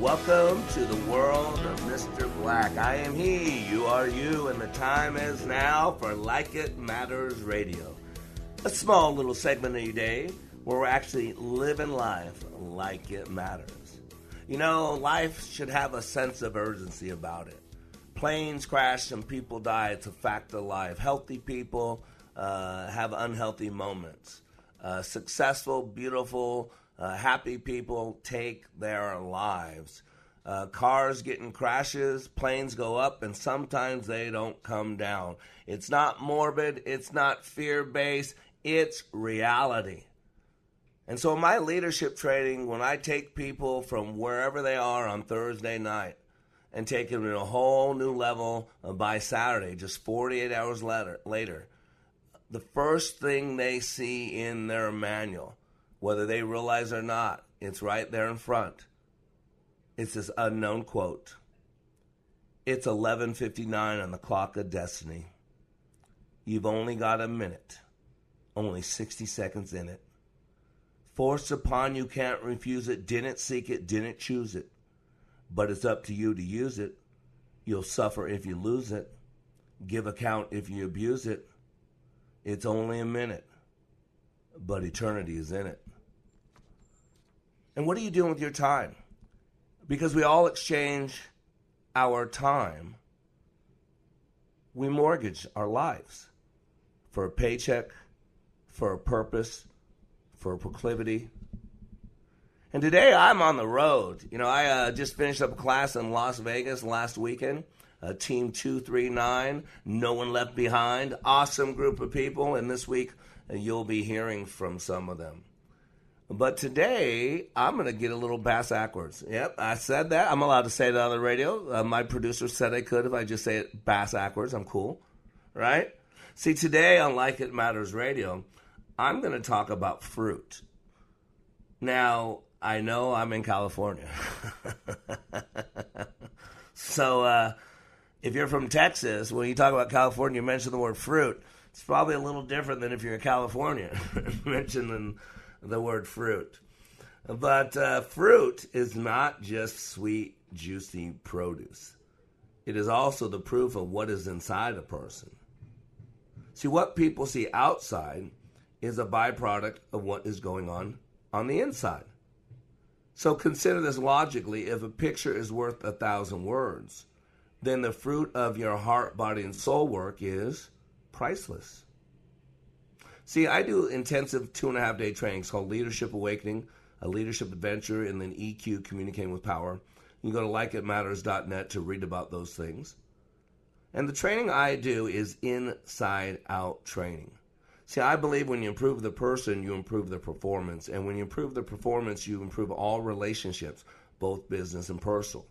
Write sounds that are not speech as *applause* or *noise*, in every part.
Welcome to the world of Mr. Black. I am he, you are you, and the time is now for Like It Matters Radio. A small little segment of your day where we're actually living life like it matters. You know, life should have a sense of urgency about it. Planes crash and people die, it's a fact of life. Healthy people uh, have unhealthy moments. Uh, successful, beautiful, uh, happy people take their lives. Uh, cars get in crashes, planes go up, and sometimes they don't come down. It's not morbid, it's not fear based, it's reality. And so, my leadership training, when I take people from wherever they are on Thursday night and take them to a whole new level by Saturday, just 48 hours later, later, the first thing they see in their manual whether they realize or not. It's right there in front. It's this unknown quote. It's 11:59 on the clock of destiny. You've only got a minute. Only 60 seconds in it. Forced upon you can't refuse it. Didn't seek it, didn't choose it. But it's up to you to use it. You'll suffer if you lose it. Give account if you abuse it. It's only a minute, but eternity is in it. And what are you doing with your time? Because we all exchange our time. We mortgage our lives for a paycheck, for a purpose, for a proclivity. And today I'm on the road. You know, I uh, just finished up a class in Las Vegas last weekend. Uh, Team 239, No One Left Behind. Awesome group of people. And this week uh, you'll be hearing from some of them. But today, I'm going to get a little bass backwards. Yep, I said that. I'm allowed to say that on the radio. Uh, my producer said I could if I just say it bass backwards. I'm cool, right? See, today on Like It Matters Radio, I'm going to talk about fruit. Now, I know I'm in California. *laughs* so, uh, if you're from Texas, when you talk about California, you mention the word fruit. It's probably a little different than if you're in California, *laughs* mentioning the word fruit. But uh, fruit is not just sweet, juicy produce, it is also the proof of what is inside a person. See, what people see outside is a byproduct of what is going on on the inside. So consider this logically if a picture is worth a thousand words, then the fruit of your heart, body, and soul work is priceless. See, I do intensive two and a half day trainings called Leadership Awakening, a leadership adventure, and then EQ, Communicating with Power. You can go to likeitmatters.net to read about those things. And the training I do is inside out training. See, I believe when you improve the person, you improve the performance. And when you improve the performance, you improve all relationships, both business and personal.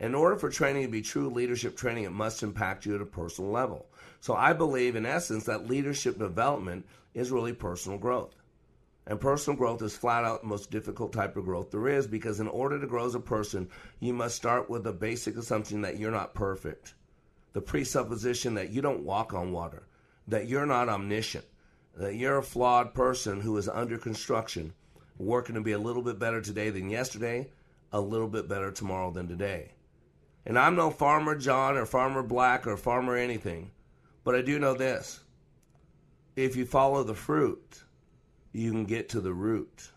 In order for training to be true leadership training, it must impact you at a personal level. So I believe, in essence, that leadership development is really personal growth. And personal growth is flat out the most difficult type of growth there is because in order to grow as a person, you must start with the basic assumption that you're not perfect. The presupposition that you don't walk on water, that you're not omniscient, that you're a flawed person who is under construction, working to be a little bit better today than yesterday, a little bit better tomorrow than today. And I'm no Farmer John or Farmer Black or Farmer anything, but I do know this. If you follow the fruit, you can get to the root.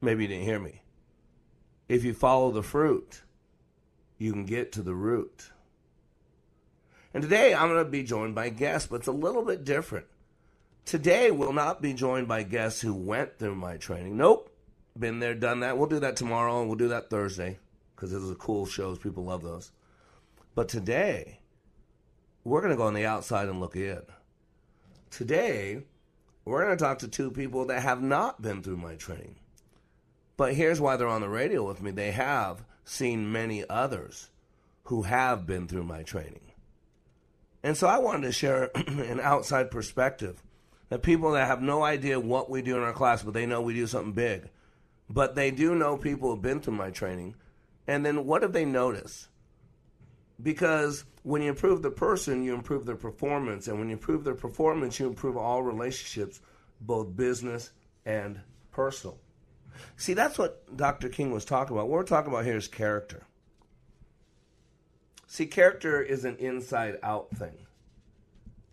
Maybe you didn't hear me. If you follow the fruit, you can get to the root. And today I'm going to be joined by guests, but it's a little bit different. Today we'll not be joined by guests who went through my training. Nope. Been there, done that. We'll do that tomorrow and we'll do that Thursday because those are cool shows. People love those. But today, we're going to go on the outside and look in. Today, we're going to talk to two people that have not been through my training. But here's why they're on the radio with me they have seen many others who have been through my training. And so I wanted to share *clears throat* an outside perspective that people that have no idea what we do in our class, but they know we do something big. But they do know people who've been through my training. And then what have they noticed? Because when you improve the person, you improve their performance. And when you improve their performance, you improve all relationships, both business and personal. See, that's what Dr. King was talking about. What we're talking about here is character. See, character is an inside out thing.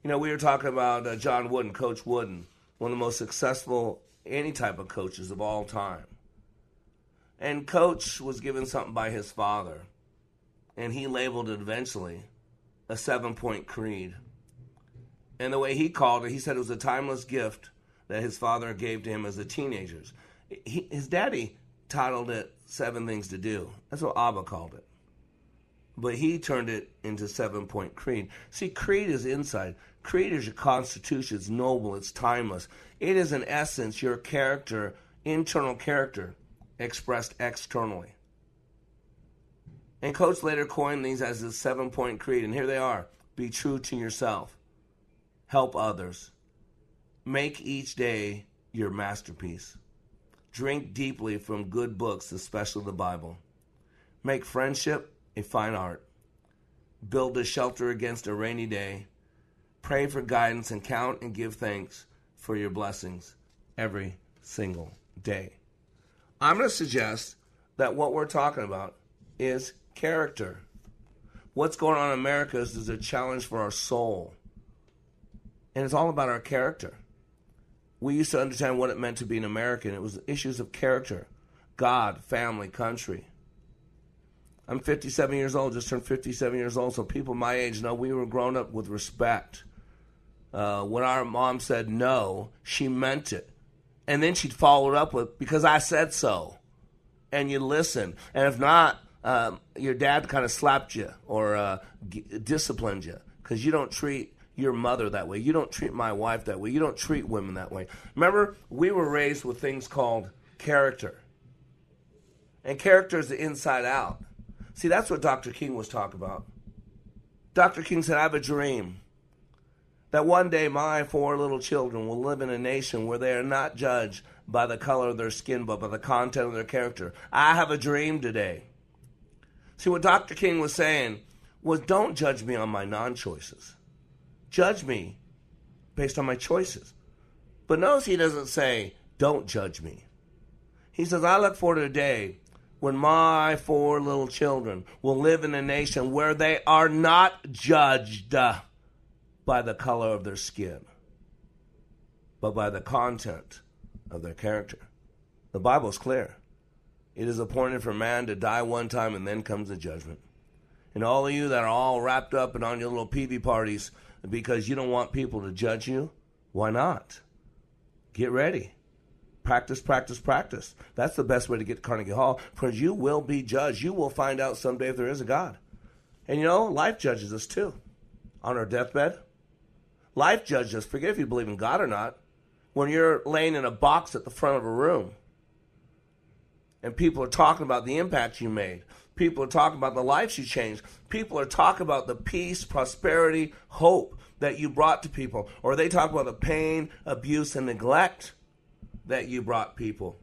You know, we were talking about uh, John Wooden, Coach Wooden, one of the most successful any type of coaches of all time. And Coach was given something by his father, and he labeled it eventually a seven point creed. And the way he called it, he said it was a timeless gift that his father gave to him as a teenager. His daddy titled it Seven Things to Do. That's what Abba called it but he turned it into seven point creed. See, creed is inside. Creed is your constitution. It's noble. It's timeless. It is, in essence, your character, internal character, expressed externally. And Coach later coined these as the seven point creed. And here they are Be true to yourself, help others, make each day your masterpiece, drink deeply from good books, especially the Bible, make friendship a fine art. Build a shelter against a rainy day. Pray for guidance and count and give thanks for your blessings every single day. I'm going to suggest that what we're talking about is character. What's going on in America is, is a challenge for our soul. And it's all about our character. We used to understand what it meant to be an American. It was issues of character God, family, country. I'm 57 years old, just turned 57 years old, so people my age know we were grown up with respect. Uh, when our mom said no, she meant it. And then she'd follow it up with, because I said so. And you listen. And if not, um, your dad kind of slapped you or uh, g- disciplined you because you don't treat your mother that way. You don't treat my wife that way. You don't treat women that way. Remember, we were raised with things called character. And character is the inside out. See, that's what Dr. King was talking about. Dr. King said, I have a dream that one day my four little children will live in a nation where they are not judged by the color of their skin, but by the content of their character. I have a dream today. See, what Dr. King was saying was don't judge me on my non choices, judge me based on my choices. But notice he doesn't say, don't judge me. He says, I look forward to a day when my four little children will live in a nation where they are not judged by the color of their skin, but by the content of their character. The Bible is clear. It is appointed for man to die one time and then comes the judgment. And all of you that are all wrapped up and on your little PV parties because you don't want people to judge you, why not? Get ready practice, practice, practice. That's the best way to get to Carnegie Hall because you will be judged. You will find out someday if there is a God. And you know, life judges us too on our deathbed. Life judges us. Forget if you believe in God or not. When you're laying in a box at the front of a room and people are talking about the impact you made, people are talking about the lives you changed, people are talking about the peace, prosperity, hope that you brought to people, or they talk about the pain, abuse, and neglect that you brought people.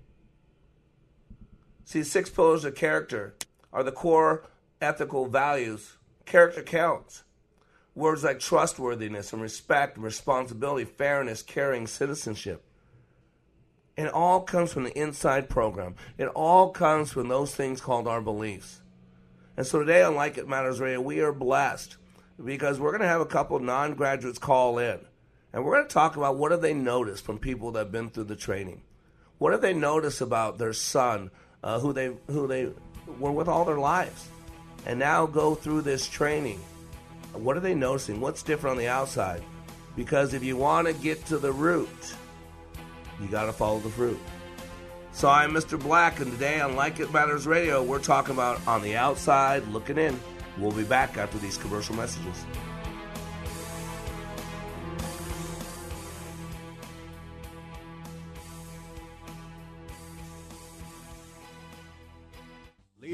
See, six pillars of character are the core ethical values. Character counts. Words like trustworthiness and respect and responsibility, fairness, caring, citizenship. It all comes from the inside program. It all comes from those things called our beliefs. And so today on Like It Matters Radio, we are blessed because we're going to have a couple non graduates call in. And we're going to talk about what have they noticed from people that have been through the training. What have they noticed about their son, uh, who they who they were with all their lives, and now go through this training, What are they noticing? What's different on the outside? Because if you want to get to the root, you got to follow the fruit. So I'm Mr. Black, and today on Like It Matters Radio, we're talking about on the outside looking in. We'll be back after these commercial messages.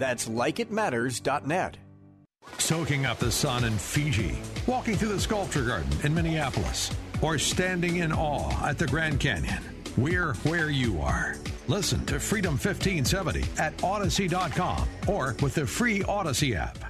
That's likeitmatters.net. Soaking up the sun in Fiji, walking through the sculpture garden in Minneapolis, or standing in awe at the Grand Canyon. We're where you are. Listen to Freedom 1570 at Odyssey.com or with the free Odyssey app.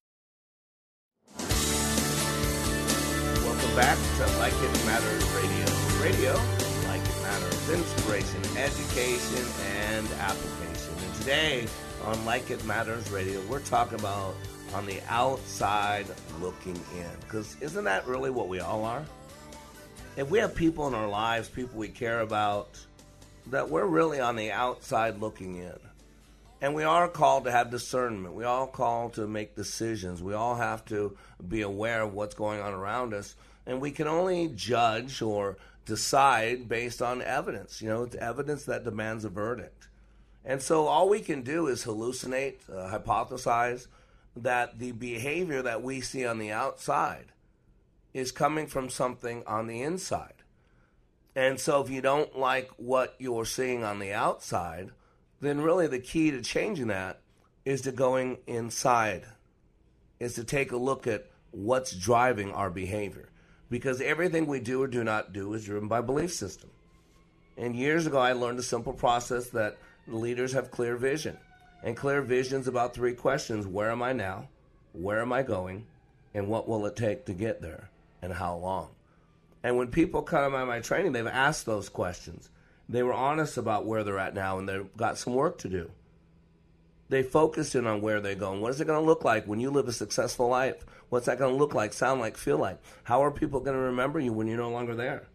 back to Like It Matters Radio. Radio, like it matters, inspiration, education, and application. And today on Like It Matters Radio, we're talking about on the outside looking in. Because isn't that really what we all are? If we have people in our lives, people we care about, that we're really on the outside looking in. And we are called to have discernment. We all called to make decisions. We all have to be aware of what's going on around us and we can only judge or decide based on evidence. You know, it's evidence that demands a verdict. And so all we can do is hallucinate, uh, hypothesize that the behavior that we see on the outside is coming from something on the inside. And so if you don't like what you're seeing on the outside, then really the key to changing that is to going inside, is to take a look at what's driving our behavior because everything we do or do not do is driven by belief system. And years ago, I learned a simple process that leaders have clear vision. And clear vision is about three questions Where am I now? Where am I going? And what will it take to get there? And how long? And when people come out of my training, they've asked those questions. They were honest about where they're at now and they've got some work to do. They focus in on where they're going. What is it going to look like when you live a successful life? What's that going to look like, sound like, feel like? How are people going to remember you when you're no longer there?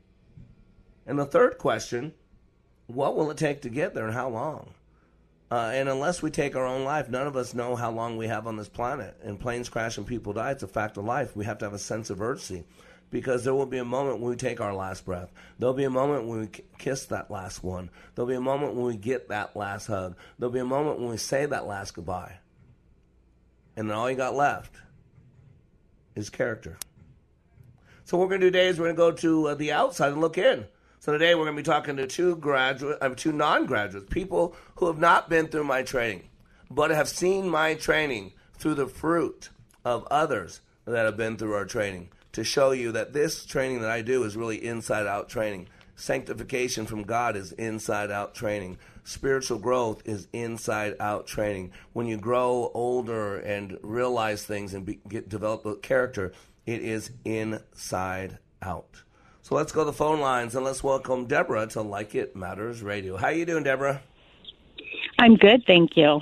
And the third question, what will it take to get there and how long? Uh, and unless we take our own life, none of us know how long we have on this planet. And planes crash and people die. It's a fact of life. We have to have a sense of urgency because there will be a moment when we take our last breath. There'll be a moment when we kiss that last one. There'll be a moment when we get that last hug. There'll be a moment when we say that last goodbye. And then all you got left is character. So what we're going to do today is we're going to go to uh, the outside and look in. So today we're going to be talking to two graduate, uh, two non-graduates, people who have not been through my training, but have seen my training through the fruit of others that have been through our training to show you that this training that I do is really inside out training. Sanctification from God is inside out training. Spiritual growth is inside out training. When you grow older and realize things and be, get develop a character, it is inside out. So let's go to the phone lines and let's welcome Deborah to Like It Matters Radio. How you doing, Deborah? I'm good, thank you.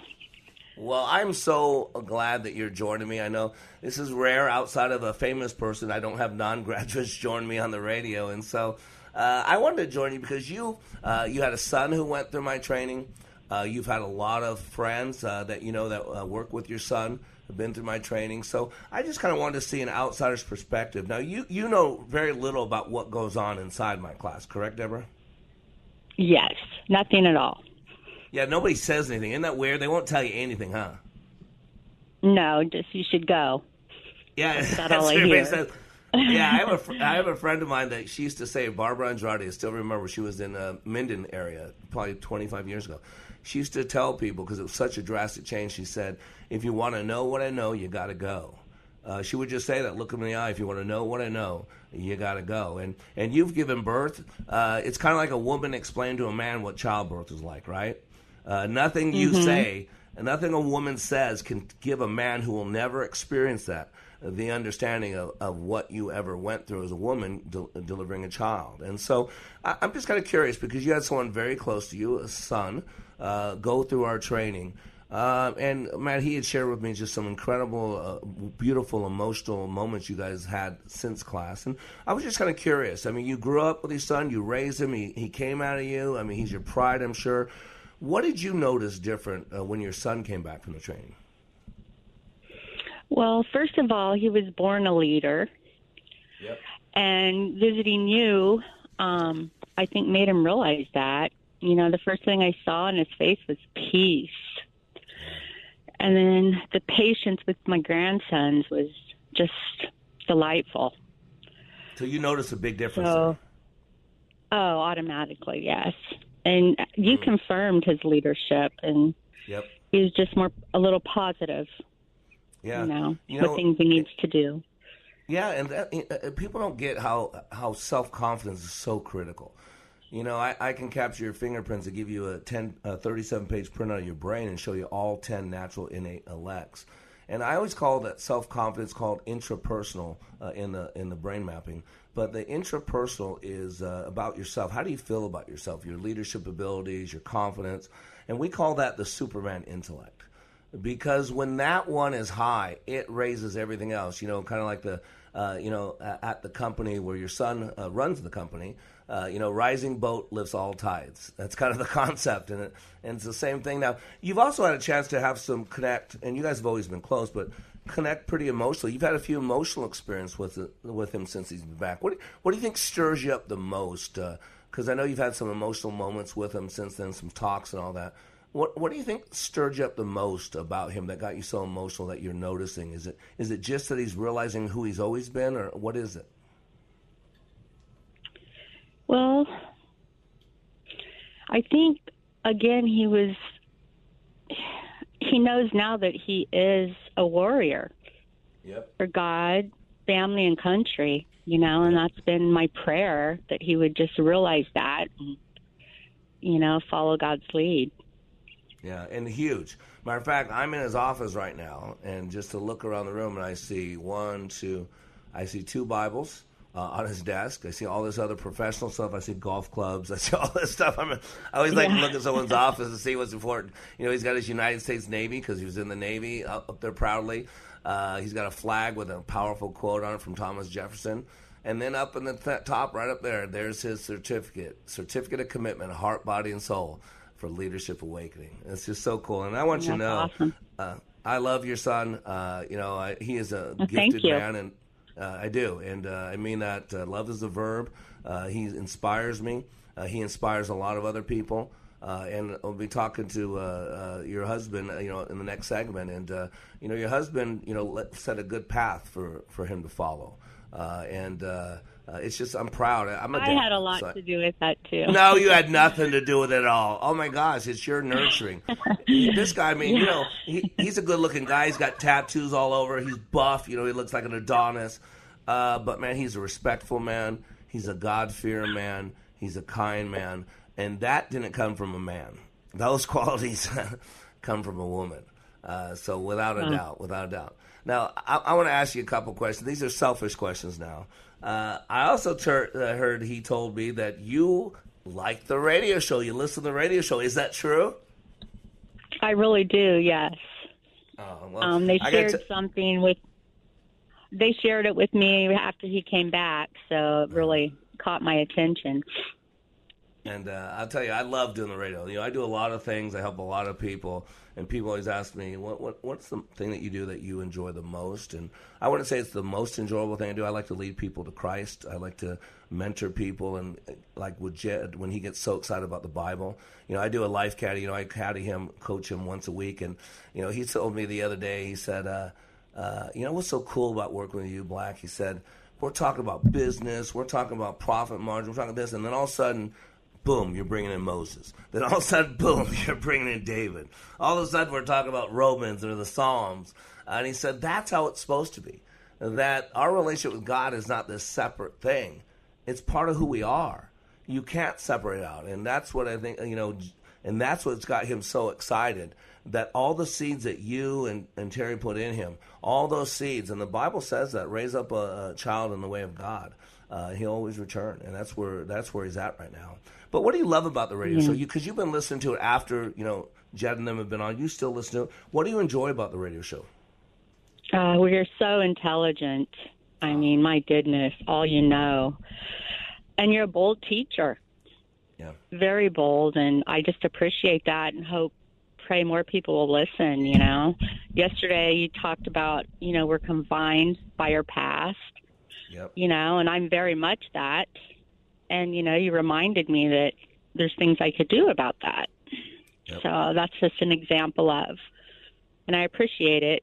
Well, I'm so glad that you're joining me. I know this is rare outside of a famous person. I don't have non-graduates *laughs* join me on the radio, and so uh, I wanted to join you because you uh, you had a son who went through my training. Uh, you've had a lot of friends uh, that you know that uh, work with your son have been through my training. So I just kind of wanted to see an outsider's perspective. Now you you know very little about what goes on inside my class, correct, Deborah? Yes, nothing at all. Yeah, nobody says anything. Isn't that weird? They won't tell you anything, huh? No, just you should go. Yeah, that's, *laughs* that's all I hear. says. yeah, I have a fr- *laughs* I have a friend of mine that she used to say Barbara Andrade. I still remember she was in uh, Minden area probably 25 years ago. She used to tell people because it was such a drastic change. She said, "If you want to know what I know, you got to go." Uh, she would just say that, look him in the eye. If you want to know what I know, you got to go. And and you've given birth. Uh, it's kind of like a woman explaining to a man what childbirth is like, right? Uh, nothing you Mhm. say, nothing a woman says, can give a man who will never experience that the understanding of, of what you ever went through as a woman del- delivering a child. And so I, I'm just kind of curious because you had someone very close to you, a son, uh, go through our training. Uh, and Matt, he had shared with me just some incredible, uh, beautiful, emotional moments you guys had since class. And I was just kind of curious. I mean, you grew up with your son, you raised him, he, he came out of you. I mean, he's your pride, I'm sure. What did you notice different uh, when your son came back from the training? Well, first of all, he was born a leader. Yep. And visiting you, um, I think made him realize that. You know, the first thing I saw in his face was peace. And then the patience with my grandsons was just delightful. So you notice a big difference. So, oh, automatically, yes. And you confirmed his leadership, and. Yep. he was just more a little positive. Yeah. You know, You know, things he needs to do. Yeah, and that, uh, people don't get how how self confidence is so critical. You know, I, I can capture your fingerprints and give you a 10, uh, 37 page printout of your brain and show you all 10 natural innate elects. And I always call that self confidence called intrapersonal uh, in the in the brain mapping. But the intrapersonal is uh, about yourself. How do you feel about yourself? Your leadership abilities, your confidence, and we call that the Superman intellect because when that one is high, it raises everything else. You know, kind of like the, uh, you know, at the company where your son uh, runs the company. Uh, you know, rising boat lifts all tides. That's kind of the *laughs* concept, and it, and it's the same thing. Now, you've also had a chance to have some connect, and you guys have always been close, but connect pretty emotionally. You've had a few emotional experience with with him since he's been back. What what do you think stirs you up the most? Uh, because I know you've had some emotional moments with him since then, some talks and all that. What What do you think stirred you up the most about him that got you so emotional that you're noticing? Is it is it just that he's realizing who he's always been, or what is it? Well, I think again he was he knows now that he is a warrior Yep. for God, family and country, you know, and that's been my prayer that he would just realize that and you know, follow God's lead. Yeah, and huge. Matter of fact, I'm in his office right now, and just to look around the room, and I see one, two, I see two Bibles uh, on his desk. I see all this other professional stuff. I see golf clubs. *laughs* I see all this stuff. I'm, I always like to look at someone's office and see what's important. You know, he's got his United States Navy because he was in the Navy up, up there proudly. Uh, he's got a flag with a powerful quote on it from Thomas Jefferson. And then up in the th- top, right up there, there's his certificate, certificate of commitment, heart, body, and soul for Leadership Awakening. It's just so cool. And I want you to know, awesome. uh, I love your son. Uh, you know, I, he is a Well, gifted man, and uh, I do, and uh, I mean that. Uh, love is a verb. Uh, he inspires me. Uh, he inspires a lot of other people. Uh, and I'll be talking to your husband, you know, in the next segment. And you know, your husband, you know, let, set a good path for for him to follow. And uh, it's just, I'm proud. I'm a I dad, had a lot so to do with that too. no, you had nothing to do with it at all. Oh my gosh, it's your nurturing. *laughs* this guy, I mean, you know, he, he's a good-looking guy. He's got tattoos all over. He's buff. You know, he looks like an Adonis. Uh, but man, he's a respectful man. He's a God-fearing man. He's a kind man, and that didn't come from a man. Those *laughs* qualities come from a woman. Uh, so without a Huh. doubt, without a doubt. Now, I, I want to ask you a couple questions. These are selfish questions now. Uh, I also tur- uh, heard he told me that you like the radio show. You listen to the radio show. Is that true? I really do. Yes. Oh, well, um, they shared something with. They shared it with me after he came back, so it really caught my attention. And uh, I'll tell you, I love doing the radio. You know, I do a lot of things. I help a lot of people, and people always ask me, "What, what what's the thing that you do that you enjoy the most?" And I wouldn't say it's the most enjoyable thing I do. I like to lead people to Christ. I like to mentor people, and like with Jed, when he gets so excited about the Bible, you know, I do a life caddy. You know, I caddy him, coach him once a week, and you know, he told me the other day. He said, uh, uh, "You know what's so cool about working with you, Black?" He said, "We're talking about business. We're talking about profit margin. We're talking this, and then all of a sudden." Boom, you're bringing in Moses. Then all of a sudden, boom, *laughs* you're bringing in David. All of a sudden, we're talking about Romans or the Psalms. And he said, that's how it's supposed to be. That our relationship with God is not this separate thing, it's part of who we are. You can't separate out. And that's what I think, you know, and that's what's got him so excited that all the seeds that you and, and Terry put in him, all those seeds, and the Bible says that raise up a, a child in the way of God. Uh, he'll always return, and that's where that's where he's at right now. But what do you love about the radio Yeah. show? You because you've been listening to it after you know Jed and them have been on. You still listen to it. What do you enjoy about the radio show? Uh, we're so intelligent. I mean, my goodness, all you know. And you're a bold teacher. Yeah. Very bold, and I just appreciate that and hope, pray more people will listen, you know. Yesterday you talked about, you know, we're confined by our past, Yep. you know, and I'm very much that. And, you know, you reminded me that there's things I could do about that. So that's just an example of, and I appreciate it.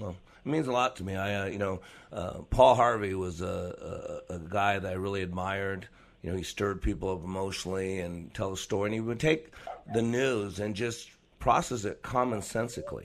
Well, it means a lot to me. I, uh, you know, uh, Paul Harvey was a, a, a guy that I really admired. You know, he stirred people up emotionally and tell a story, and he would take the news and just process it commonsensically.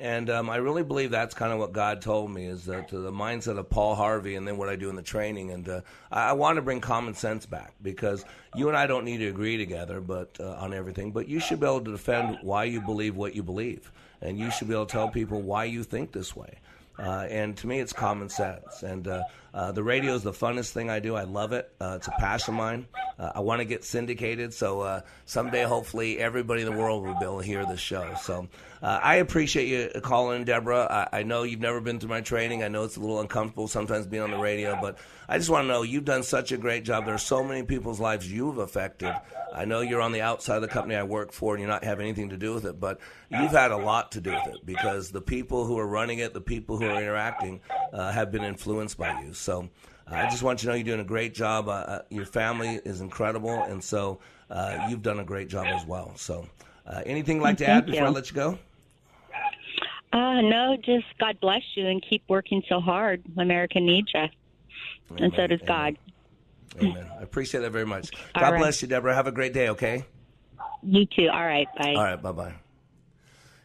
And um, I really believe that's kind of what God told me is uh, the mindset of Paul Harvey, and then what I do in the training. And uh, I, I want to bring common sense back because you and I don't need to agree together, but uh, on everything. But you should be able to defend why you believe what you believe, and you should be able to tell people why you think this way. Uh, and to me, it's common sense. And uh, the radio is the funnest thing I do. I love it. Uh, it's a passion of mine. Uh, I want to get syndicated, so uh, someday, hopefully, everybody in the world will be able to hear this show. So uh, I appreciate you calling, Deborah. I, I know you've never been through my training. I know it's a little uncomfortable sometimes being on the radio, but I just want to know you've done such a great job. There are so many people's lives you've affected. I know you're on the outside of the company I work for, and you're not having anything to do with it, but you've had a lot to do with it because the people who are running it, the people who are interacting, uh, have been influenced by you. So uh, I just want you to know you're doing a great job. Uh, uh, your family is incredible, and so uh, you've done a great job as well. So, uh, anything you'd like to Thank add before I let you go? Uh, no, just God bless you and keep working so hard. America needs you. And so does God. Amen. I appreciate that very much. All God right. bless you, Deborah. Have a great day. Okay. You too. All right. Bye. All right, bye bye.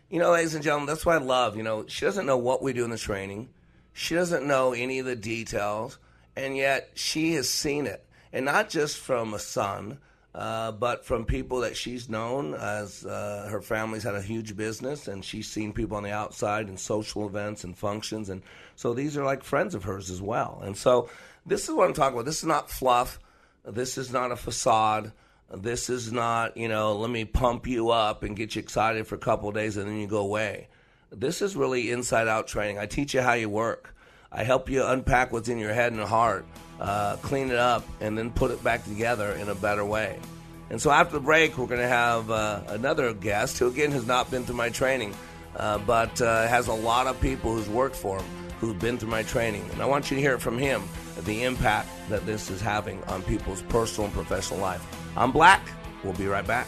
You know, ladies and gentlemen, that's what I love. You know, she doesn't know what we do in the training. She doesn't know any of the details, and yet she has seen it, and not just from a son, uh, but from people that she's known. As uh, her family's had a huge business, and she's seen people on the outside in social events and functions, and so these are like friends of hers as well. And so, this is what I'm talking about. This is not fluff. This is not a facade. This is not, you know, let me pump you up and get you excited for a couple days and then you go away. This is really inside out training. I teach you how you work. I help you unpack what's in your head and heart, uh, clean it up, and then put it back together in a better way. And so after the break, we're going to have uh, another guest who, again, has not been through my training, uh, but uh, has a lot of people who's worked for him who've been through my training. And I want you to hear from him the impact that this is having on people's personal and professional life. I'm Black. We'll be right back.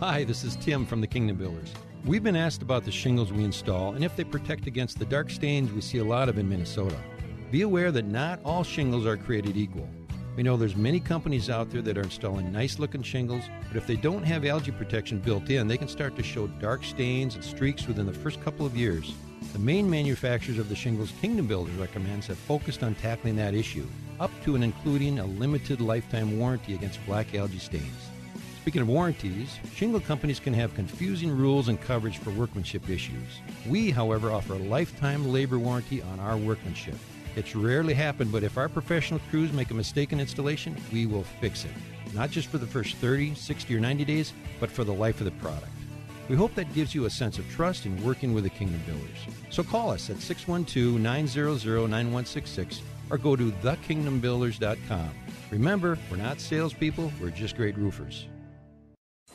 Hi, this is Tim from the Kingdom Builders. We've been asked about the shingles we install and if they protect against the dark stains we see a lot of in Minnesota. Be aware that not all shingles are created equal. We know there's many companies out there that are installing nice looking shingles, but if they don't have algae protection built in, they can start to show dark stains and streaks within the first couple of years. The main manufacturers of the shingles Kingdom Builders recommends have focused on tackling that issue, up to and including a limited lifetime warranty against black algae stains. Speaking of warranties, shingle companies can have confusing rules and coverage for workmanship issues. We, however, offer a lifetime labor warranty on our workmanship. It's rarely happened, but if our professional crews make a mistake in installation, we will fix it. Not just for the first 30, 60, or 90 days, but for the life of the product. We hope that gives you a sense of trust in working with the Kingdom Builders. So call us at 612 900 9166 or go to thekingdombuilders.com. Remember, we're not salespeople, we're just great roofers.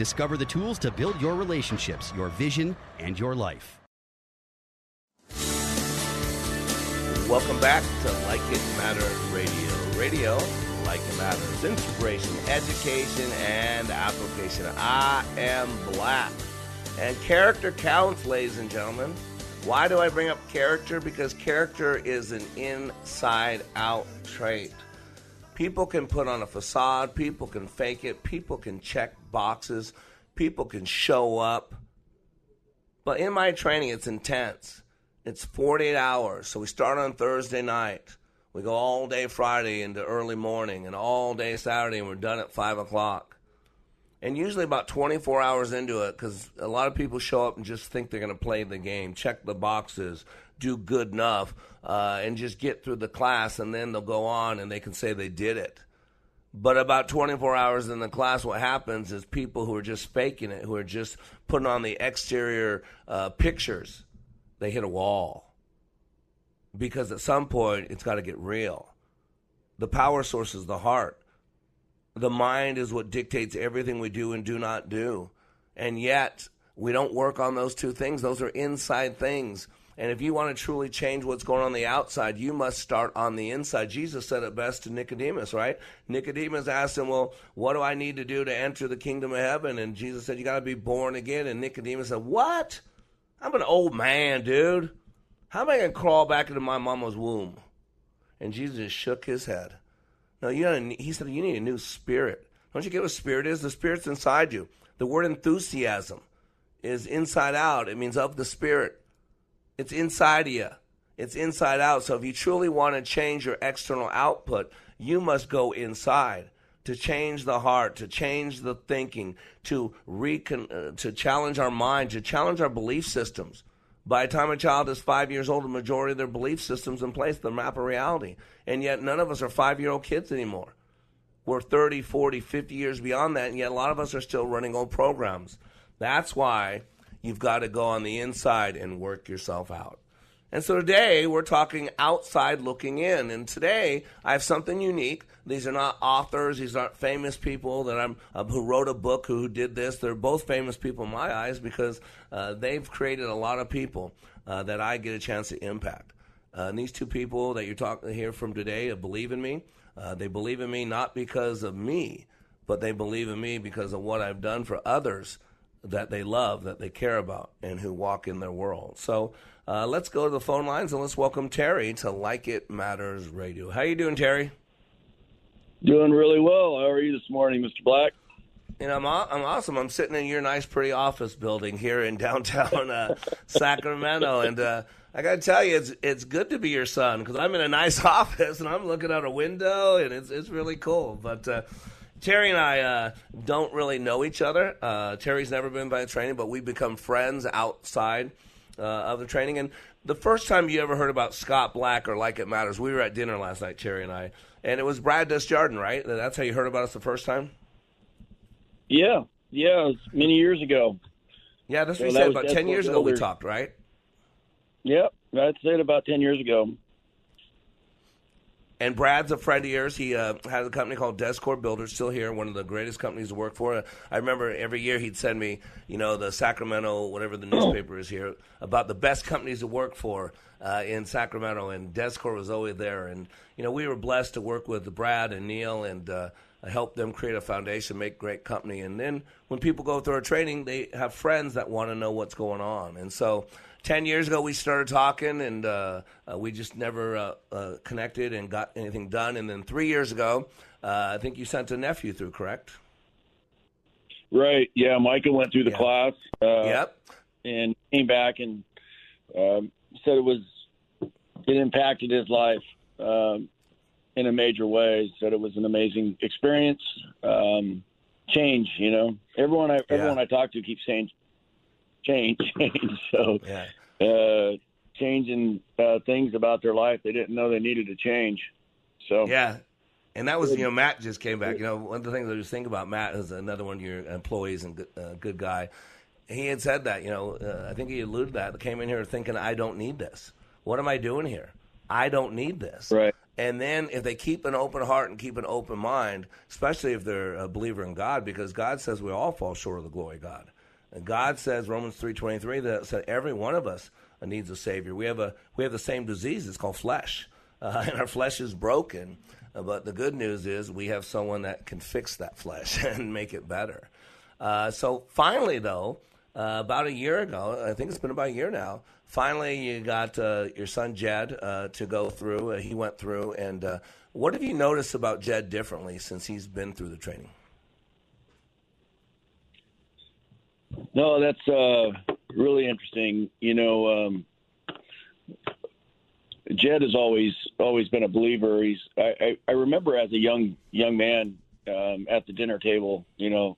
Discover the tools to build your relationships, your vision, and your life. Welcome back to Like It Matters Radio. Radio, like it matters. Inspiration, education, and application. I am black. And character counts, ladies and gentlemen. Why do I bring up character? Because character is an inside out trait. People can put on a facade, people can fake it, people can check boxes, people can show up. But in my training, it's intense. It's 48 hours. So we start on Thursday night. We go all day Friday into early morning and all day Saturday, and we're done at 5 o'clock. And usually about 24 hours into it, because a lot of people show up and just think they're going to play the game, check the boxes, do good enough, uh, and just get through the class, and then they'll go on and they can say they did it. But about 24 hours in the class, what happens is people who are just faking it, who are just putting on the exterior uh, pictures, they hit a wall. Because at some point, it's got to get real. The power source is the heart. The mind is what dictates everything we do and do not do. And yet, we don't work on those two things. Those are inside things. And if you want to truly change what's going on the outside, you must start on the inside. Jesus said it best to Nicodemus, right? Nicodemus asked him, Well, what do I need to do to enter the kingdom of heaven? And Jesus said, You got to be born again. And Nicodemus said, What? I'm an old man, dude. How am I going to crawl back into my mama's womb? And Jesus shook his head. No, you gotta, he said, you need a new spirit. Don't you get what spirit is? The spirit's inside you. The word enthusiasm is inside out. It means of the spirit. It's inside of you. It's inside out. So if you truly want to change your external output, you must go inside to change the heart, to change the thinking, to recon, uh, to challenge our mind, to challenge our belief systems. By the time a child is five years old, the majority of their belief systems in place, the map of reality. And yet none of us are five year old kids anymore. We're 30, 40, 50 years beyond that, and yet a lot of us are still running old programs. That's why you've got to go on the inside and work yourself out. And so today we're talking outside looking in. And today I have something unique. These are not authors. These aren't famous people that I'm uh, who wrote a book who did this. They're both famous people in my eyes because uh, they've created a lot of people uh, that I get a chance to impact. Uh, and these two people that you're talking here from today believe in me. Uh, they believe in me not because of me, but they believe in me because of what I've done for others that they love, that they care about, and who walk in their world. So uh, let's go to the phone lines and let's welcome Terry to Like It Matters Radio. How you doing, Terry? Doing really well. How are you this morning, Mr. Black? You know, I'm, I'm awesome. I'm sitting in your nice, pretty office building here in *laughs* downtown uh, Sacramento, and uh, I got to tell you, it's it's good to be your son because I'm in a nice *laughs* office and I'm looking out a window, and it's it's really cool. But uh, Terry and I uh, don't really know each other. Uh, Terry's never been by the training, but we've become friends outside uh, of the training. And the first time you ever heard about Scott Black or Like It Matters, we were at dinner last night, Terry and I, and it was Brad Desjardins, right? That's how you heard about us the first time. Yeah, yeah, it was many years ago. Yeah, that's So what we that said. About ten years ago, we talked, right? Yep, I'd say it about ten years ago. And Brad's a friend of yours. He uh, had a company called Descor Builders, still here, one of the greatest companies to work for. I remember every year he'd send me, you know, the Sacramento, whatever the newspaper is here, about the best companies to work for uh, in Sacramento. And Descor was always there. And, you know, we were blessed to work with Brad and Neil and uh, help them create a foundation, make great company. And then when people go through our training, they have friends that want to know what's going on. And so 10 years ago we started talking and uh, uh, we just never uh, uh, connected and got anything done and then three years ago uh, i think you sent a nephew through correct Right. Yeah, Micah went through the Yeah. class. Uh, Yep. And came back and um, said it was it impacted his life um, in a major way. Said it was an amazing experience. Um, change, you know. Everyone I everyone I talk to keeps saying change, *laughs* change. So yeah. uh, changing uh, things about their life they didn't know they needed to change. So yeah and that was you know matt just came back you know one of the things i was thinking about matt is another one of your employees and good, uh, good guy he had said that you know uh, i think he alluded to that came in here thinking i don't need this what am i doing here i don't need this Right. And then if they keep an open heart and keep an open mind, especially if they're a believer in God, because God says we all fall short of the glory of God. And God says Romans three twenty three that said every one of us needs a savior. We have a we have the same disease. It's called flesh, *laughs* uh, and our flesh is broken. Uh, but the good news is we have someone that can fix that flesh *laughs* and make it better. Uh, so finally, though, uh, about a year ago, I think it's been about a year now. Finally, you got uh, your son Jed uh, to go through. He went through, and what have you noticed about Jed differently since he's been through the training? No, that's uh, really interesting. You know, um, Jed has always always been a believer. He's I, I, I remember as a young young man um, at the dinner table. You know,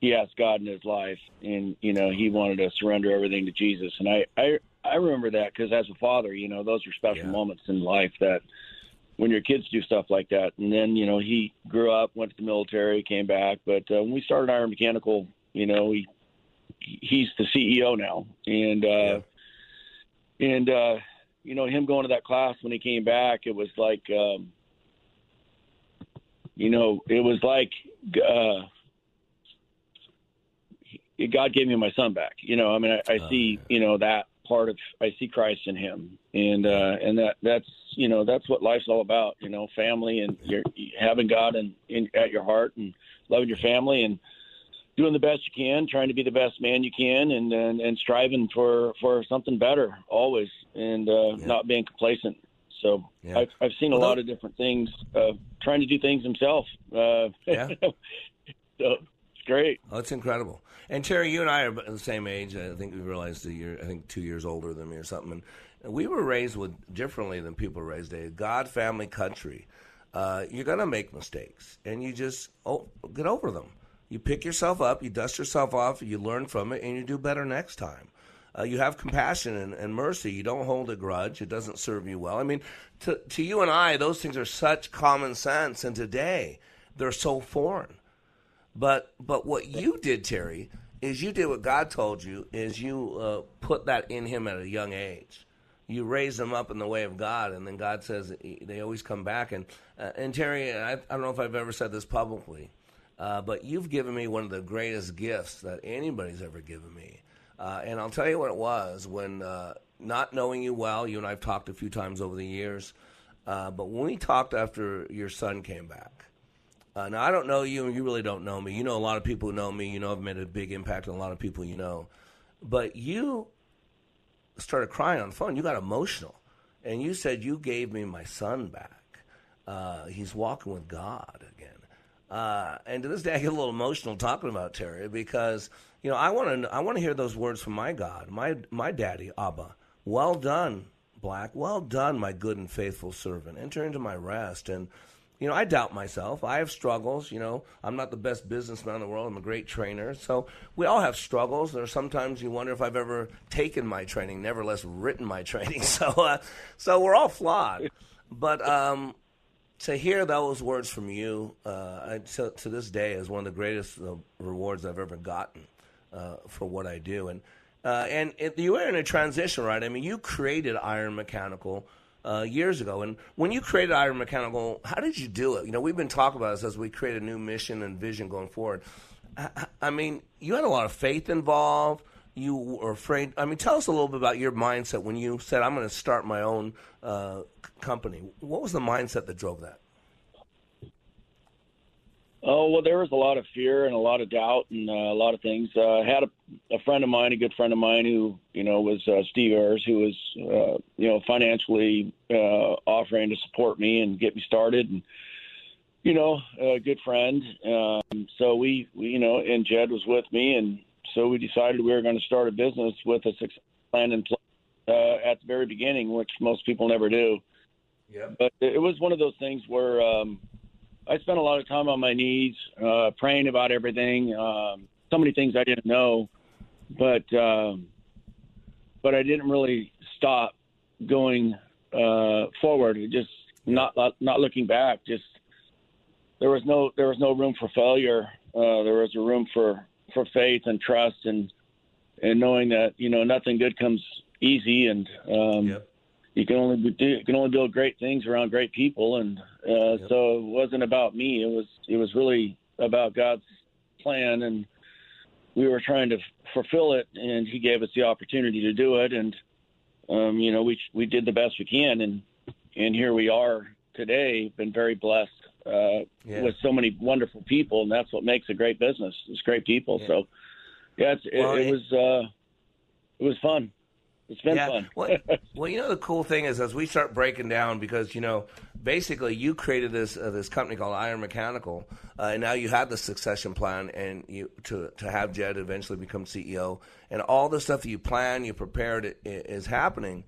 he asked God in his life, and you know he wanted to surrender everything to Jesus. And I I, I remember that because as a father, you know, those are special moments in life that when your kids do stuff like that. And then you know he grew up, went to the military, came back. But uh, when we started Iron Mechanical, you know he he's the CEO now, and uh, and uh, you know him going to that class when he came back, it was like, um, you know, it was like uh, he- God gave me my son back. You know, I mean, I, I see, you know, that part of I see Christ in him, and uh, and that that's you know that's what life's all about. You know, family and your having God in, in at your heart and loving your family. And doing the best you can, trying to be the best man you can, and and, and striving for for something better always, and uh, not being complacent. So Yeah. I've I've seen a Well, lot of different things. Uh, trying to do things himself. Uh, Yeah. *laughs* so it's great. Oh, it's incredible. And Terry, you and I are the same age. I think we realized a year. I think two years older than me or something. And we were raised with differently than people raised today. God, family, country. Uh, you're gonna make mistakes, and you just oh, get over them. You pick yourself up, you dust yourself off, you learn from it, and you do better next time. Uh, you have compassion and, and mercy. You don't hold a grudge. It doesn't serve you well. I mean, to, to you and I, those things are such common sense, and today they're so foreign. But but what you did, Terry, is you did what God told you. Is you uh, put that in him at a young age. You raise them up in the way of God, and then God says they always come back. And uh, and Terry, I, I don't know if I've ever said this publicly, uh, but you've given me one of the greatest gifts that anybody's ever given me. Uh, and I'll tell you what it was when uh, not knowing you well. You and I've talked a few times over the years, uh, but when we talked after your son came back. Uh, now I don't know you, and you really don't know me. You know a lot of people who know me. You know I've made a big impact on a lot of people you know, but you started crying on the phone. You got emotional, and you said you gave me my son back. Uh, he's walking with God. Uh, and to this day, I get a little emotional talking about Terry because you know I want to I want to hear those words from my God, my my daddy Abba. Well done, Black. Well done, my good and faithful servant. Enter into my rest. And you know, I doubt myself. I have struggles. You know, I'm not the best businessman in the world. I'm a great trainer. So we all have struggles. There are sometimes you wonder if I've ever taken my training, nevertheless written my *laughs* training. So, uh, so we're all flawed. But um, to hear those words from you, uh, I, to, to this day, is one of the greatest uh, rewards I've ever gotten uh, for what I do. And uh, and it, you were in a transition, right? I mean, you created Iron Mechanical uh, years ago, and when you created Iron Mechanical, how did you do it? You know, we've been talking about this as we create a new mission and vision going forward. I, I mean, you had a lot of faith involved. You were afraid. I mean, tell us a little bit about your mindset when you said, "I'm going to start my own uh, company." What was the mindset that drove that? Oh well, there was a lot of fear and a lot of doubt and uh, a lot of things. Uh, I had a, a friend of mine, a good friend of mine, who you know was uh, Steve Ayers, who was uh, you know financially uh, offering to support me and get me started, and you know a good friend. Um, so we, we, you know, and Jed was with me, and so we decided we were going to start a business with a success plan in place uh, at the very beginning, which most people never do. Yeah. But it was one of those things where. Um, I spent a lot of time on my knees, uh, praying about everything. Um, so many things I didn't know, but um, but I didn't really stop going uh, forward. Just not not looking back. Just there was no there was no room for failure. Uh, there was a room for for faith and trust and and knowing that you know nothing good comes easy and um, you can only do you can only build great things around great people. And uh, so it wasn't about me. It was it was really about God's plan. And we were trying to f- fulfill it and he gave us the opportunity to do it. And um, you know we we did the best we can. And and here we are today been very blessed uh, Yeah. with so many wonderful people and that's what makes a great business it's great people so yeah it's, Well, it, it- it was uh, it was fun it's been yeah. fun well, *laughs* well, you know the cool thing is as we start breaking down because you know basically you created this uh, this company called Iron Mechanical, uh, and now you have the succession plan and you to to have Jed eventually become CEO and all the stuff that you plan, you prepared i- is happening.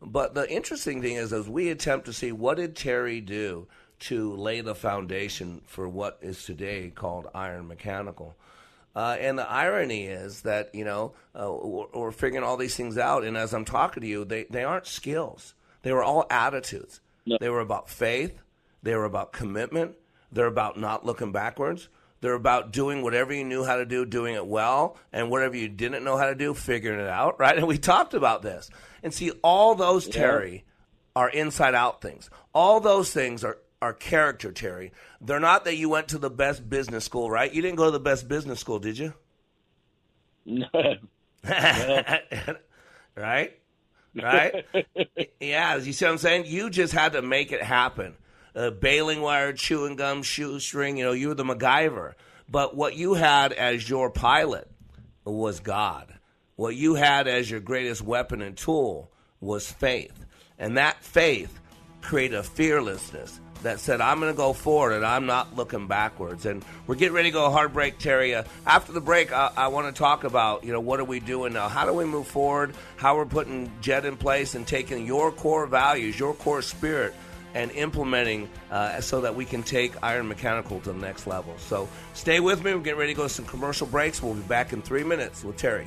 But the interesting thing is as we attempt to see what did Terry do to lay the foundation for what is today called Iron Mechanical. Uh, and the irony is that you know uh, we're, we're figuring all these things out, and as I'm talking to you, they they aren't skills. They were all attitudes. They were about faith. They were about commitment. They're about not looking backwards. They're about doing whatever you knew how to do, doing it well, and whatever you didn't know how to do, figuring it out. Right? *laughs* And we talked about this. And see, all those Yeah. Terry are inside out things. All those things are are character, Terry. They're not that you went to the best business school, right? You didn't go to the best business school, did you? No. *laughs* right? Right? *laughs* yeah, you see what I'm saying? You just had to make it happen. uh, baling wire, chewing gum, shoestring. You know, you were the MacGyver. But what you had as your pilot was God. What you had as your greatest weapon and tool was faith. And that faith created a fearlessness that said, I'm going to go forward and I'm not looking backwards. And we're getting ready to go hard break, Terry. Uh, after the break, I, I want to talk about, you know, what are we doing now? How do we move forward? How we're putting Jed in place and taking your core values, your core spirit, and implementing uh, so that we can take Iron Mechanical to the next level. So stay with me. We're getting ready to go to some commercial breaks. We'll be back in three minutes with Terry.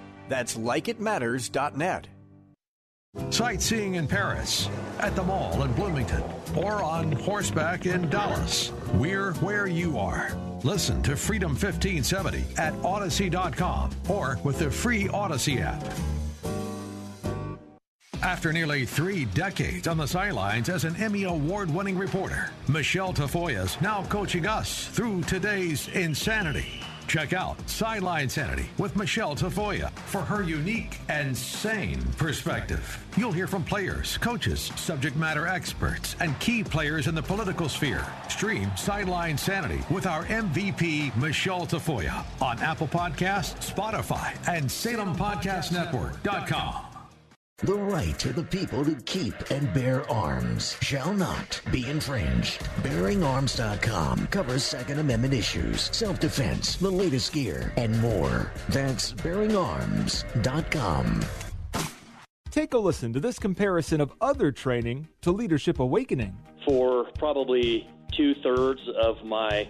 That's likeitmatters.net. Sightseeing in Paris, at the mall in Bloomington, or on horseback in Dallas. We're where you are. Listen to Freedom 1570 at Odyssey.com or with the free Odyssey app. After nearly three decades on the sidelines as an Emmy Award winning reporter, Michelle Tafoya is now coaching us through today's insanity. Check out Sideline Sanity with Michelle Tafoya for her unique and sane perspective. You'll hear from players, coaches, subject matter experts, and key players in the political sphere. Stream Sideline Sanity with our MVP, Michelle Tafoya, on Apple Podcasts, Spotify, and SalemPodcastNetwork.com. The right of the people to keep and bear arms shall not be infringed. BearingArms.com covers Second Amendment issues, self-defense, the latest gear, and more. That's BearingArms.com. Take a listen to this comparison of other training to Leadership Awakening. For probably two thirds of my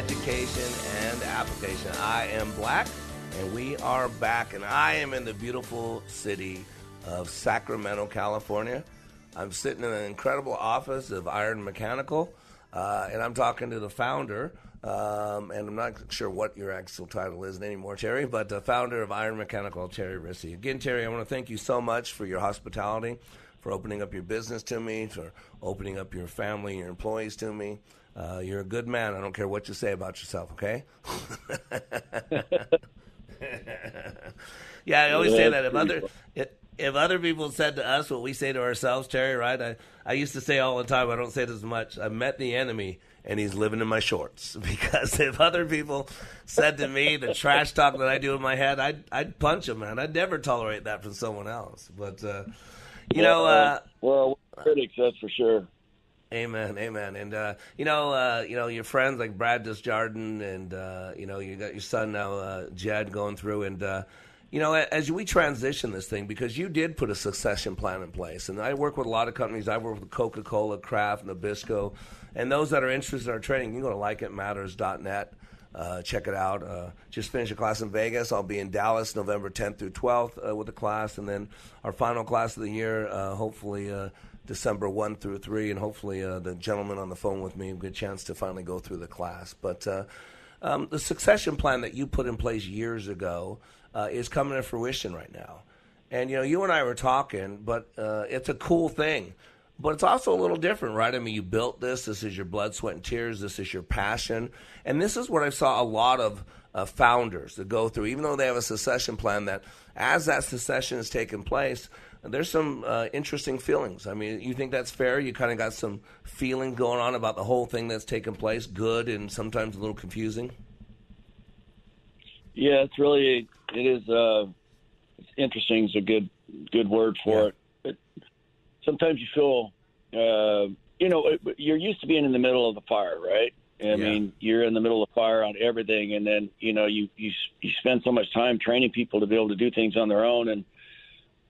education, and application. I am Black, and we are back, and I am in the beautiful city of Sacramento, California. I'm sitting in an incredible office of Iron Mechanical, uh, and I'm talking to the founder. Um, and I'm not sure what your actual title is anymore, Terry, but the founder of Iron Mechanical, Terry Rissy. Again, Terry, I want to thank you so much for your hospitality, for opening up your business to me, for opening up your family, your employees to me. Uh, you're a good man. I don't care what you say about yourself, okay? *laughs* yeah, I always say that. If other if other people said to us what we say to ourselves, Terry, right? I, I used to say all the time, I don't say it as much. I met the enemy and he's living in my shorts. *laughs* Because if other people said to me the trash talk that I do in my head, I'd, I'd punch them, man. I'd never tolerate that from someone else. But, uh, you know. Uh, well, critics, that's for sure. Amen, amen, and uh, you know, uh, you know, your friends like Brad Desjardins, and uh, you know, you got your son now, uh, Jed, going through, and uh, you know, as we transition this thing, because you did put a succession plan in place, and I work with a lot of companies. I work with Coca Cola, Kraft, Nabisco, and those that are interested in our training, you can go to likeitmatters.net. Uh, check it out. Uh, just finished a class in Vegas. I'll be in Dallas November 10th through 12th uh, with a class, and then our final class of the year, uh, hopefully uh, December 1 through 3, and hopefully uh, the gentleman on the phone with me, a good chance to finally go through the class. But um, the succession plan that you put in place years ago is coming to fruition right now. And, you know, you and I were talking, but it's a cool thing but it's also a little different, right? I mean, you built this. This is your blood, sweat, and tears. This is your passion. And this is what I saw a lot of uh, founders that go through, even though they have a succession plan, that as that succession is taking place, there's some uh, interesting feelings. I mean, you think that's fair? You kind of got some feeling going on about the whole thing that's taking place, good and sometimes a little confusing? Yeah, it's really, it is, uh, interesting is a good, good word for yeah. it sometimes you feel, uh, you know, you're used to being in the middle of the fire, right? I yeah. mean, you're in the middle of the fire on everything, and then you know you you you spend so much time training people to be able to do things on their own, and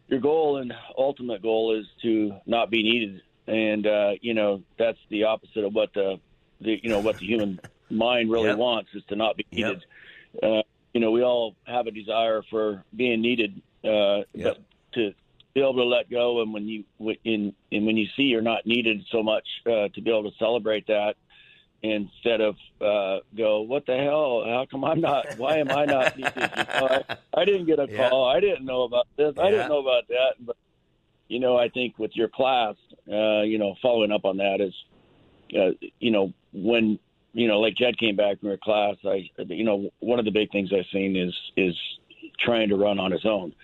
your goal and ultimate goal is to not be needed, and uh, you know that's the opposite of what the the you know what the human *laughs* mind really yep. wants is to not be needed. Yep. Uh, you know, we all have a desire for being needed, uh, yep. but to be able to let go and when you in and when you see you're not needed so much uh, to be able to celebrate that instead of uh, go what the hell? How come I'm not why am I not needed? You know, I, I didn't get a call. Yeah. I didn't know about this. I didn't know about that. But you know I think with your class uh, you know following up on that is uh, you know when you know like Jed came back from your class I you know one of the big things I've seen is is trying to run on his own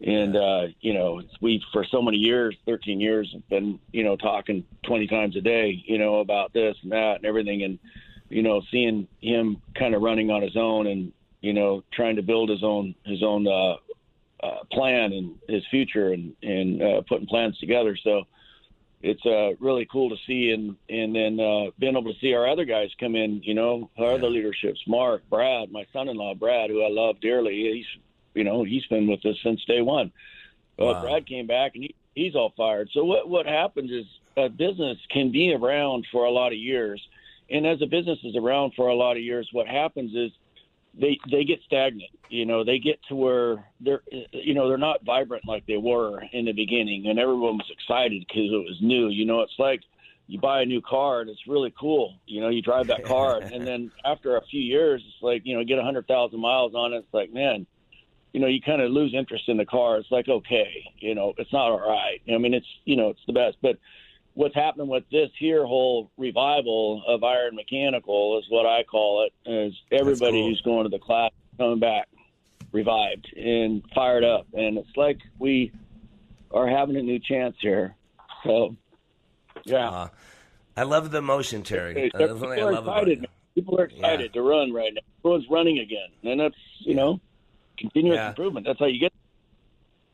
and uh, you know, we for so many years, 13 years, have been you know talking 20 times a day, you know, about this and that and everything, and you know, seeing him kind of running on his own and you know trying to build his own his own uh, uh, plan and his future and and uh, putting plans together. So it's uh, really cool to see and and then uh, being able to see our other guys come in. You know, our yeah. other leaderships, Mark, Brad, my son-in-law, Brad, who I love dearly. He's you know, he's been with us since day one. Well, wow. Brad came back and he, he's all fired. So what what happens is a business can be around for a lot of years, and as a business is around for a lot of years, what happens is they they get stagnant. You know, they get to where they're you know they're not vibrant like they were in the beginning, and everyone was excited because it was new. You know, it's like you buy a new car and it's really cool. You know, you drive that car, *laughs* and then after a few years, it's like you know, get a hundred thousand miles on it. It's like man you know, you kind of lose interest in the car. It's like, okay, you know, it's not all right. I mean, it's, you know, it's the best. But what's happening with this here whole revival of iron mechanical is what I call it, is everybody cool. who's going to the class coming back revived and fired up. And it's like we are having a new chance here. So, yeah. Uh, I love the motion, Terry. What I excited, People are excited yeah. to run right now. Everyone's running again. And that's, you yeah. know, continuous yeah. improvement. That's how you get.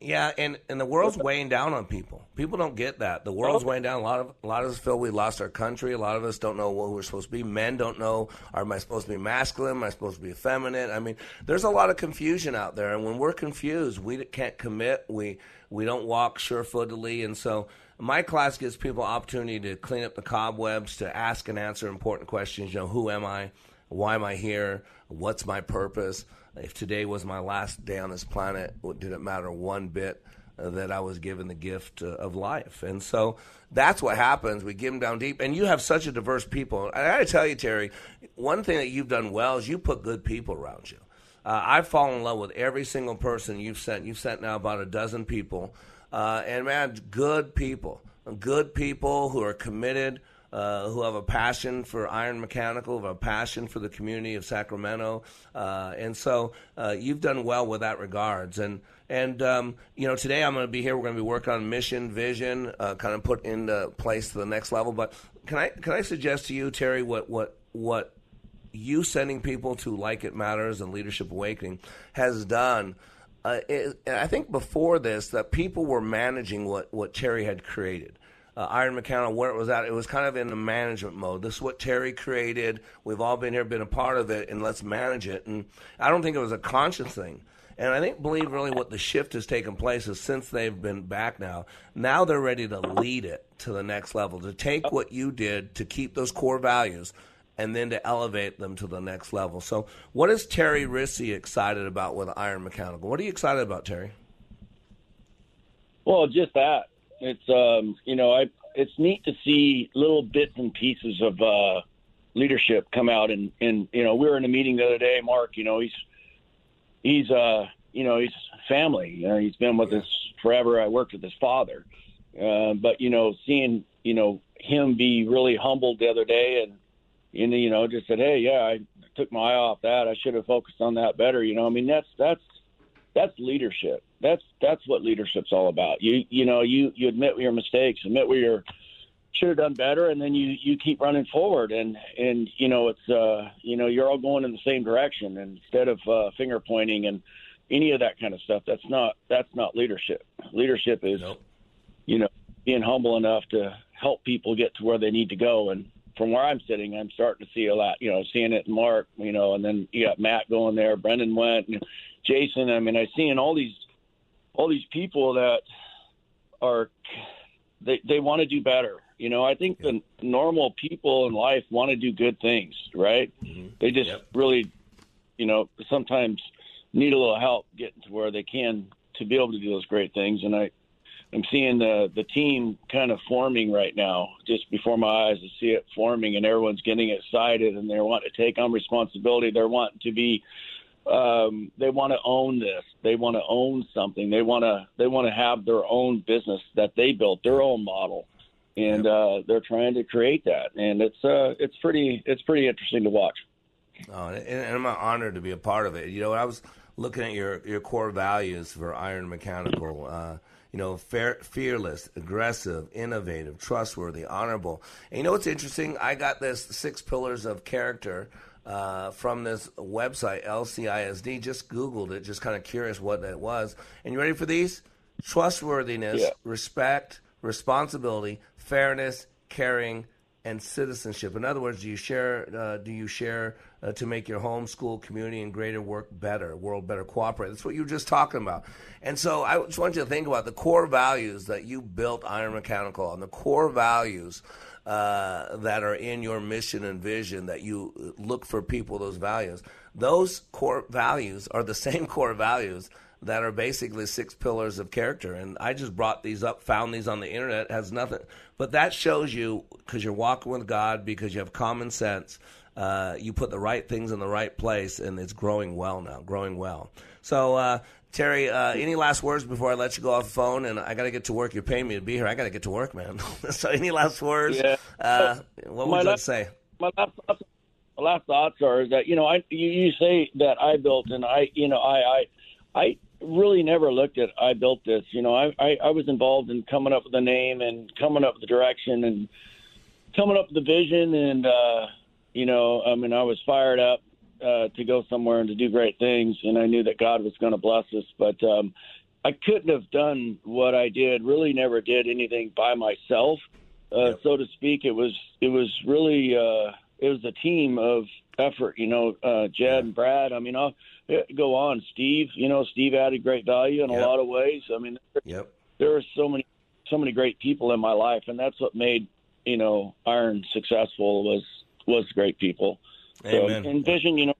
Yeah, and, and the world's weighing down on people. People don't get that. The world's weighing down. A lot of a lot of us feel we lost our country. A lot of us don't know what we're supposed to be. Men don't know. Am I supposed to be masculine? Am I supposed to be effeminate? I mean, there's a lot of confusion out there, and when we're confused, we can't commit. We we don't walk surefootedly, and so my class gives people opportunity to clean up the cobwebs, to ask and answer important questions. You know, who am I? Why am I here? What's my purpose? If today was my last day on this planet, did it matter one bit uh, that I was given the gift uh, of life? And so that's what happens. We give them down deep. And you have such a diverse people. I got to tell you, Terry, one thing that you've done well is you put good people around you. Uh, I've fallen in love with every single person you've sent. You've sent now about a dozen people. Uh, and man, good people. Good people who are committed uh, who have a passion for iron mechanical, have a passion for the community of Sacramento, uh, and so uh, you've done well with that regards. And and um, you know today I'm going to be here. We're going to be working on mission, vision, uh, kind of put into place to the next level. But can I can I suggest to you, Terry, what what what you sending people to Like It Matters and Leadership Awakening has done. Uh, it, I think before this that people were managing what, what Terry had created uh, Iron Mechanical, where it was at, it was kind of in the management mode. This is what Terry created. We've all been here, been a part of it, and let's manage it. And I don't think it was a conscious thing. And I think believe really what the shift has taken place is since they've been back now, now they're ready to lead it to the next level, to take what you did to keep those core values and then to elevate them to the next level. So, what is Terry Rissy excited about with Iron Mechanical? What are you excited about, Terry? Well, just that. It's um, you know, I it's neat to see little bits and pieces of uh, leadership come out, and and you know, we were in a meeting the other day. Mark, you know, he's he's uh, you know, he's family. You know, he's been with us forever. I worked with his father, uh, but you know, seeing you know him be really humbled the other day, and and you know, just said, hey, yeah, I took my eye off that. I should have focused on that better. You know, I mean, that's that's that's leadership. That's that's what leadership's all about. You you know you you admit your mistakes, admit where you're should have done better, and then you you keep running forward. And and you know it's uh you know you're all going in the same direction and instead of uh, finger pointing and any of that kind of stuff. That's not that's not leadership. Leadership is nope. you know being humble enough to help people get to where they need to go and from where I'm sitting, I'm starting to see a lot. You know, seeing it in Mark, you know, and then you got Matt going there, Brendan went, and Jason. I mean, I seeing all these all these people that are they they want to do better. You know, I think the normal people in life want to do good things, right? Mm-hmm. They just Yep. really, you know, sometimes need a little help getting to where they can to be able to do those great things. And I, I'm seeing the the team kind of forming right now, just before my eyes. I see it forming, and everyone's getting excited, and they want to take on responsibility. They're wanting to be um, they want to own this. They want to own something. They want to they want to have their own business that they built, their own model, and uh, they're trying to create that. And it's uh, it's pretty it's pretty interesting to watch. Oh, and, and I'm honored to be a part of it. You know, I was looking at your, your core values for Iron Mechanical. Uh, you know, fair, fearless, aggressive, innovative, trustworthy, honorable. And you know what's interesting? I got this six pillars of character uh, from this website, LCISD. Just Googled it, just kind of curious what that was. And you ready for these? Trustworthiness, Yeah. respect, responsibility, fairness, caring, and citizenship. In other words, do you share? Uh, do you share uh, to make your home, school, community, and greater work better, world better, cooperate? That's what you were just talking about. And so I just want you to think about the core values that you built Iron Mechanical on. The core values uh, that are in your mission and vision that you look for people those values. Those core values are the *laughs* same core values that are basically six pillars of character. And I just brought these up, found these on the internet, has nothing. But that shows you because you're walking with God, because you have common sense. Uh, you put the right things in the right place, and it's growing well now, growing well. So, uh, Terry, uh, any last words before I let you go off the phone? And I got to get to work. You're paying me to be here. I got to get to work, man. *laughs* so, any last words? Yeah. Uh, what My would you like last- to say? my last thoughts, my last thoughts are that you know I you, you say that I built and I you know I I I really never looked at I built this. You know I I, I was involved in coming up with the name and coming up with the direction and coming up with the vision and uh, you know I mean I was fired up uh, to go somewhere and to do great things and I knew that God was going to bless us, but um, I couldn't have done what I did. Really, never did anything by myself uh, so to speak. It was it was really uh, it was a team of effort. You know, uh, Jed and Brad. I mean, I'll go on. Steve. You know, Steve added great value in a lot of ways. I mean, Yep. there are so many so many great people in my life, and that's what made you know Iron successful was was great people. Amen. So, and vision, you know,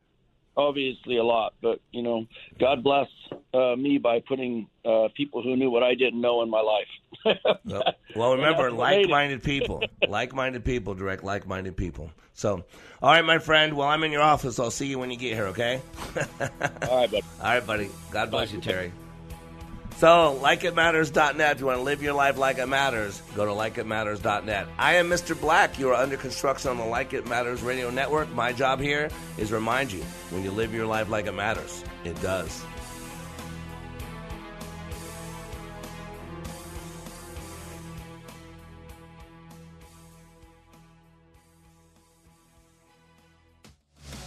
obviously a lot, but you know, God bless uh, me by putting uh, people who knew what I didn't know in my life. *laughs* Well, well, remember, that's what made it. like-minded people, like-minded people direct like-minded people. So, all right, my friend. Well, I'm in your office. I'll see you when you get here. Okay. *laughs* all right, buddy. All right, buddy. God bless you, Terry. So, likeitmatters.net. If you want to live your life like it matters, go to likeitmatters.net. I am Mr. Black. You are under construction on the Like It Matters radio network. My job here is remind you when you live your life like it matters, it does.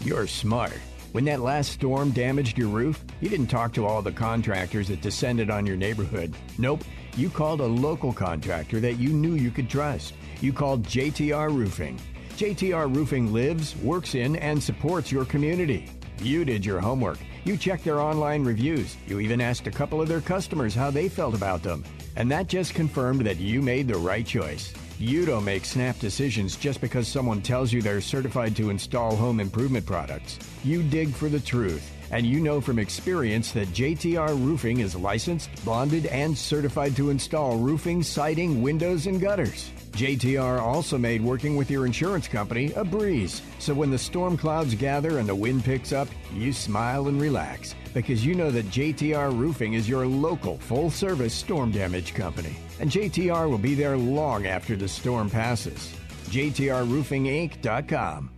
You're smart. When that last storm damaged your roof, you didn't talk to all the contractors that descended on your neighborhood. Nope. You called a local contractor that you knew you could trust. You called JTR Roofing. JTR Roofing lives, works in, and supports your community. You did your homework. You checked their online reviews. You even asked a couple of their customers how they felt about them. And that just confirmed that you made the right choice. You don't make snap decisions just because someone tells you they're certified to install home improvement products. You dig for the truth. And you know from experience that JTR Roofing is licensed, bonded, and certified to install roofing, siding, windows, and gutters. JTR also made working with your insurance company a breeze. So when the storm clouds gather and the wind picks up, you smile and relax because you know that JTR Roofing is your local full service storm damage company. And JTR will be there long after the storm passes. JTRRoofingInc.com.